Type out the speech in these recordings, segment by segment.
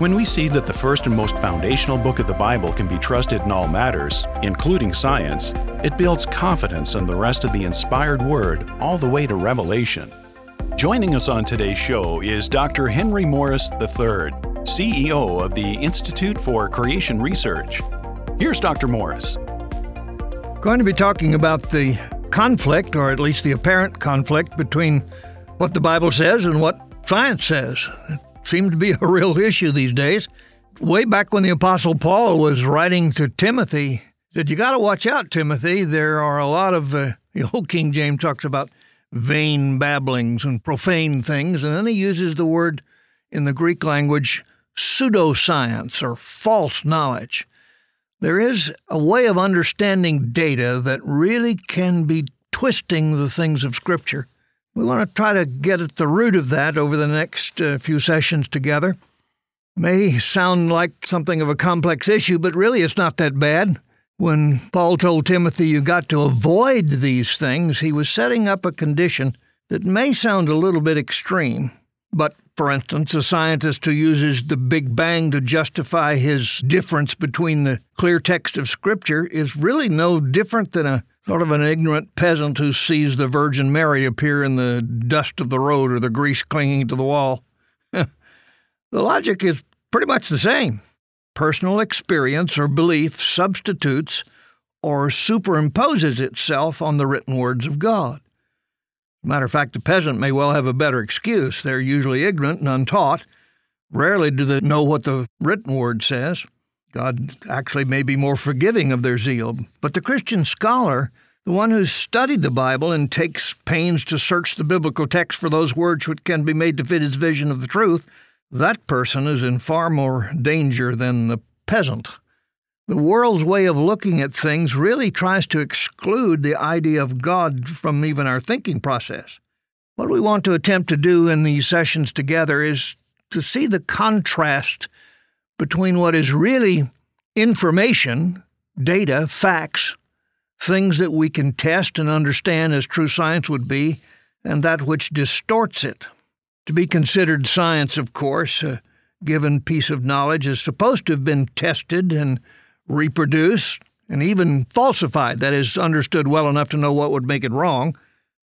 When we see that the first and most foundational book of the Bible can be trusted in all matters, including science, it builds confidence in the rest of the inspired Word all the way to Revelation. Joining us on today's show is Dr. Henry Morris III, CEO of the Institute for Creation Research. Here's Dr. Morris. Going to be talking about the conflict, or at least the apparent conflict, between what the Bible says and what science says. It seems to be a real issue these days. Way back when the Apostle Paul was writing to Timothy, said, You got to watch out, Timothy. There are a lot of, uh, the old King James talks about vain babblings and profane things. And then he uses the word in the Greek language pseudoscience or false knowledge. There is a way of understanding data that really can be twisting the things of Scripture. We want to try to get at the root of that over the next uh, few sessions together. May sound like something of a complex issue, but really it's not that bad. When Paul told Timothy you got to avoid these things, he was setting up a condition that may sound a little bit extreme. But, for instance, a scientist who uses the Big Bang to justify his difference between the clear text of Scripture is really no different than a sort of an ignorant peasant who sees the Virgin Mary appear in the dust of the road or the grease clinging to the wall. the logic is pretty much the same personal experience or belief substitutes or superimposes itself on the written words of God. Matter of fact, the peasant may well have a better excuse. They're usually ignorant and untaught. Rarely do they know what the written word says. God actually may be more forgiving of their zeal. But the Christian scholar, the one who's studied the Bible and takes pains to search the biblical text for those words which can be made to fit his vision of the truth, that person is in far more danger than the peasant. The world's way of looking at things really tries to exclude the idea of God from even our thinking process. What we want to attempt to do in these sessions together is to see the contrast between what is really information, data, facts, things that we can test and understand as true science would be, and that which distorts it. To be considered science, of course, a given piece of knowledge is supposed to have been tested and reproduced and even falsified, that is, understood well enough to know what would make it wrong.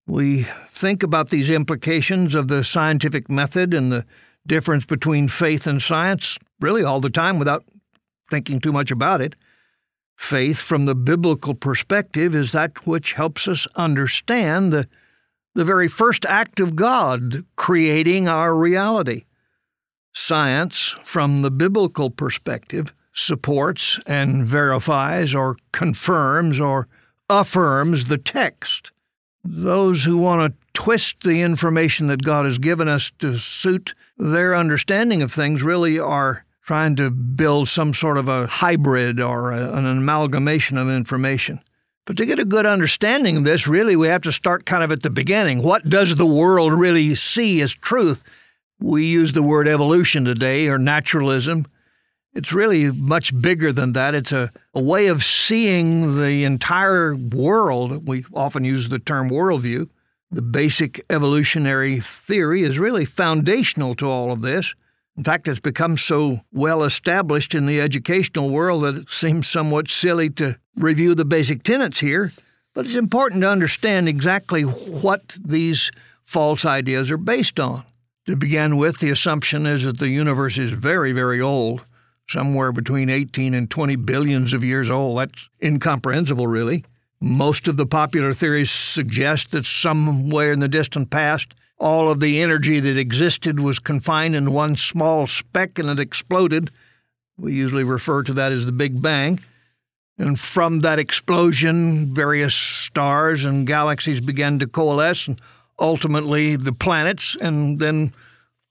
We think about these implications of the scientific method and the difference between faith and science really all the time without thinking too much about it. Faith, from the biblical perspective, is that which helps us understand the the very first act of God creating our reality. Science, from the biblical perspective, supports and verifies or confirms or affirms the text. Those who want to twist the information that God has given us to suit their understanding of things really are trying to build some sort of a hybrid or a, an amalgamation of information. But to get a good understanding of this, really, we have to start kind of at the beginning. What does the world really see as truth? We use the word evolution today or naturalism. It's really much bigger than that. It's a, a way of seeing the entire world. We often use the term worldview. The basic evolutionary theory is really foundational to all of this. In fact, it's become so well established in the educational world that it seems somewhat silly to review the basic tenets here, but it's important to understand exactly what these false ideas are based on. To begin with, the assumption is that the universe is very, very old, somewhere between 18 and 20 billions of years old. That's incomprehensible, really. Most of the popular theories suggest that somewhere in the distant past, all of the energy that existed was confined in one small speck and it exploded. We usually refer to that as the Big Bang. And from that explosion, various stars and galaxies began to coalesce, and ultimately the planets, and then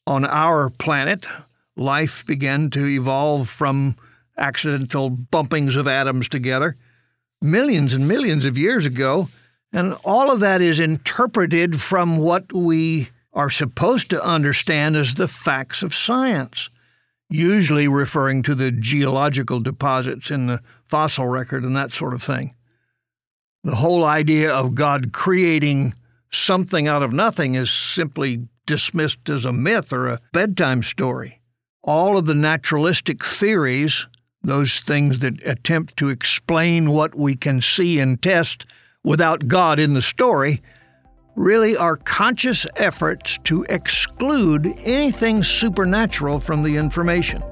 on our planet, life began to evolve from accidental bumpings of atoms together millions and millions of years ago. And all of that is interpreted from what we are supposed to understand as the facts of science, usually referring to the geological deposits in the fossil record and that sort of thing. The whole idea of God creating something out of nothing is simply dismissed as a myth or a bedtime story. All of the naturalistic theories, those things that attempt to explain what we can see and test without God in the story, really are conscious efforts to exclude anything supernatural from the information.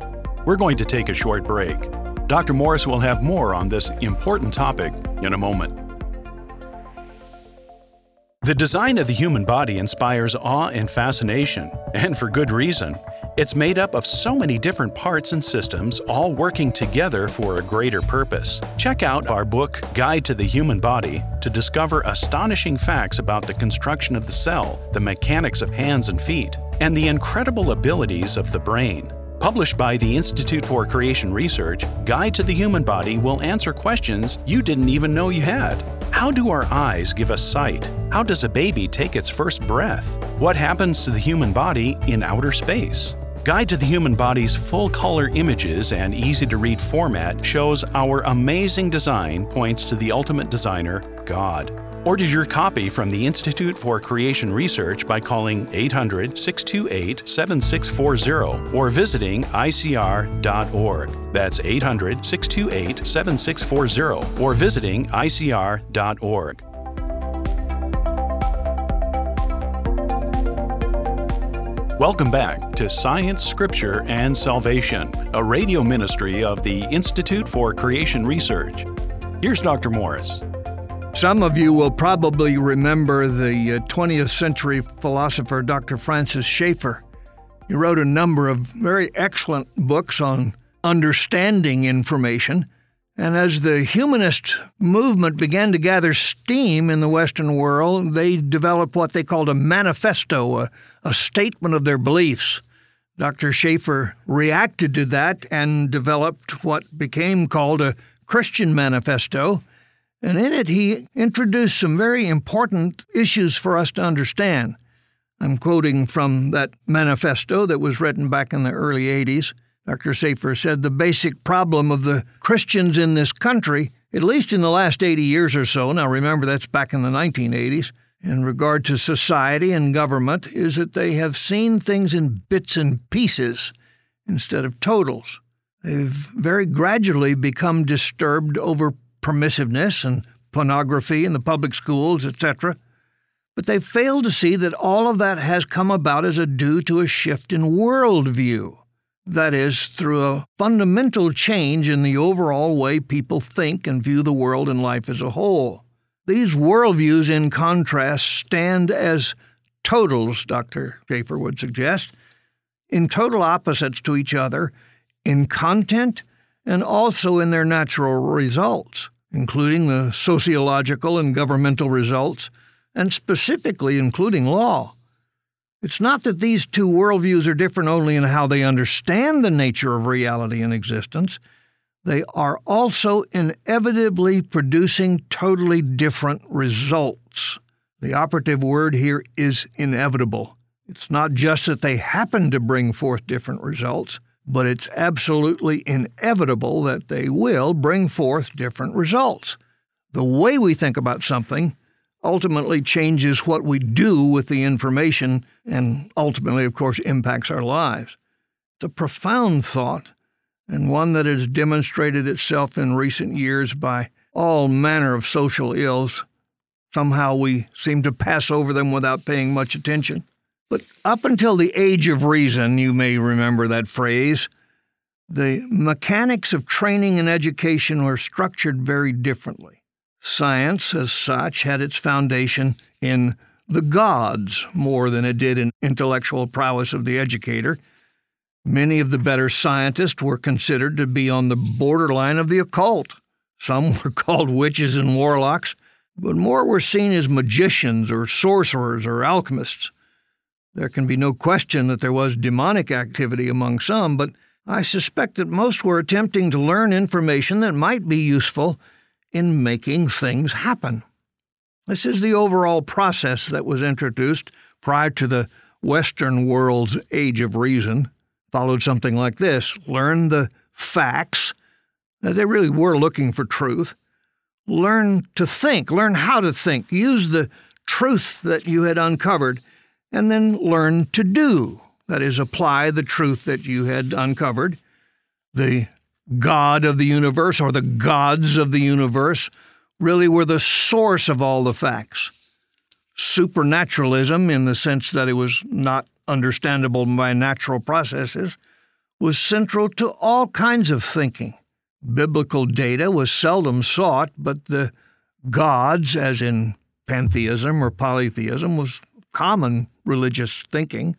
We're going to take a short break. Dr. Morris will have more on this important topic in a moment. The design of the human body inspires awe and fascination, and for good reason. It's made up of so many different parts and systems, all working together for a greater purpose. Check out our book, Guide to the Human Body, to discover astonishing facts about the construction of the cell, the mechanics of hands and feet, and the incredible abilities of the brain. Published by the Institute for Creation Research, Guide to the Human Body will answer questions you didn't even know you had. How do our eyes give us sight? How does a baby take its first breath? What happens to the human body in outer space? Guide to the Human Body's full color images and easy to read format shows our amazing design points to the ultimate designer, God. Order your copy from the Institute for Creation Research by calling 800 628 7640 or visiting ICR.org. That's 800 628 7640 or visiting ICR.org. Welcome back to Science, Scripture, and Salvation, a radio ministry of the Institute for Creation Research. Here's Dr. Morris. Some of you will probably remember the 20th uh, century philosopher Dr. Francis Schaeffer. He wrote a number of very excellent books on understanding information. And as the humanist movement began to gather steam in the Western world, they developed what they called a manifesto, a, a statement of their beliefs. Dr. Schaeffer reacted to that and developed what became called a Christian manifesto and in it, he introduced some very important issues for us to understand. I'm quoting from that manifesto that was written back in the early 80s. Dr. Schaeffer said the basic problem of the Christians in this country, at least in the last 80 years or so, now remember that's back in the 1980s, in regard to society and government, is that they have seen things in bits and pieces instead of totals. They've very gradually become disturbed over permissiveness and pornography in the public schools, etc. But they fail to see that all of that has come about as a due to a shift in worldview. That is, through a fundamental change in the overall way people think and view the world and life as a whole. These worldviews, in contrast, stand as totals, Dr. Schaeffer would suggest, in total opposites to each other in content and also in their natural results including the sociological and governmental results, and specifically including law. It's not that these two worldviews are different only in how they understand the nature of reality and existence, they are also inevitably producing totally different results. The operative word here is inevitable. It's not just that they happen to bring forth different results, but it's absolutely inevitable that they will bring forth different results. The way we think about something ultimately changes what we do with the information and ultimately, of course, impacts our lives. It's a profound thought and one that has demonstrated itself in recent years by all manner of social ills. Somehow we seem to pass over them without paying much attention. But up until the age of reason, you may remember that phrase, the mechanics of training and education were structured very differently. Science, as such, had its foundation in the gods more than it did in intellectual prowess of the educator. Many of the better scientists were considered to be on the borderline of the occult. Some were called witches and warlocks, but more were seen as magicians or sorcerers or alchemists. There can be no question that there was demonic activity among some, but I suspect that most were attempting to learn information that might be useful in making things happen. This is the overall process that was introduced prior to the Western world's age of reason. Followed something like this learn the facts, that they really were looking for truth. Learn to think, learn how to think, use the truth that you had uncovered, and then learn to do. That is, apply the truth that you had uncovered. The God of the universe, or the gods of the universe, really were the source of all the facts. Supernaturalism, in the sense that it was not understandable by natural processes, was central to all kinds of thinking. Biblical data was seldom sought, but the gods, as in pantheism or polytheism, was common religious thinking.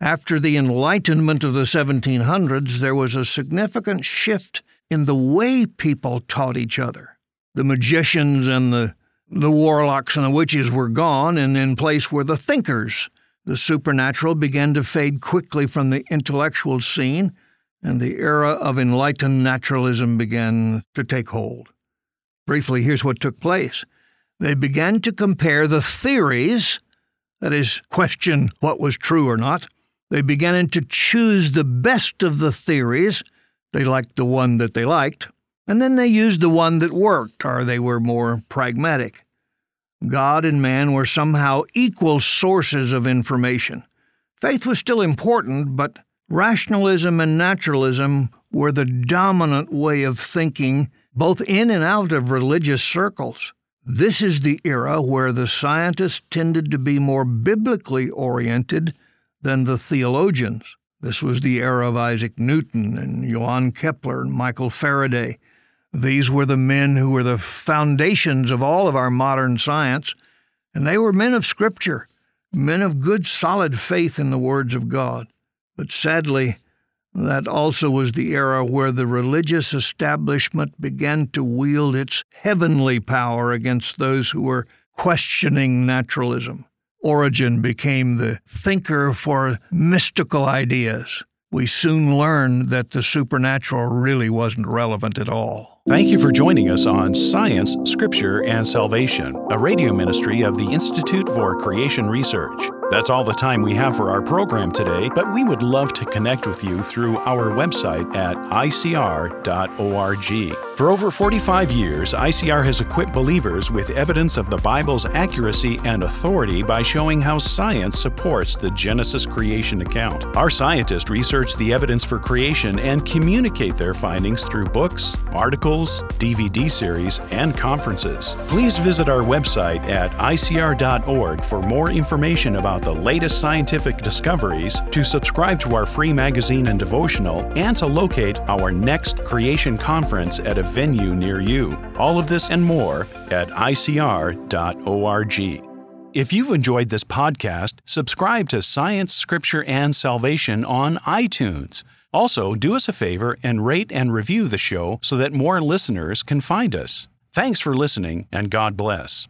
After the Enlightenment of the 1700s, there was a significant shift in the way people taught each other. The magicians and the, the warlocks and the witches were gone, and in place were the thinkers. The supernatural began to fade quickly from the intellectual scene, and the era of enlightened naturalism began to take hold. Briefly, here's what took place they began to compare the theories, that is, question what was true or not. They began to choose the best of the theories. They liked the one that they liked, and then they used the one that worked, or they were more pragmatic. God and man were somehow equal sources of information. Faith was still important, but rationalism and naturalism were the dominant way of thinking, both in and out of religious circles. This is the era where the scientists tended to be more biblically oriented than the theologians. This was the era of Isaac Newton and Johann Kepler and Michael Faraday. These were the men who were the foundations of all of our modern science, and they were men of Scripture, men of good, solid faith in the words of God. But sadly, that also was the era where the religious establishment began to wield its heavenly power against those who were questioning naturalism. Origen became the thinker for mystical ideas. We soon learned that the supernatural really wasn't relevant at all. Thank you for joining us on Science, Scripture, and Salvation, a radio ministry of the Institute for Creation Research. That's all the time we have for our program today, but we would love to connect with you through our website at icr.org. For over 45 years, ICR has equipped believers with evidence of the Bible's accuracy and authority by showing how science supports the Genesis creation account. Our scientists research the evidence for creation and communicate their findings through books, articles, DVD series, and conferences. Please visit our website at icr.org for more information about about the latest scientific discoveries, to subscribe to our free magazine and devotional, and to locate our next creation conference at a venue near you. All of this and more at icr.org. If you've enjoyed this podcast, subscribe to Science, Scripture, and Salvation on iTunes. Also, do us a favor and rate and review the show so that more listeners can find us. Thanks for listening, and God bless.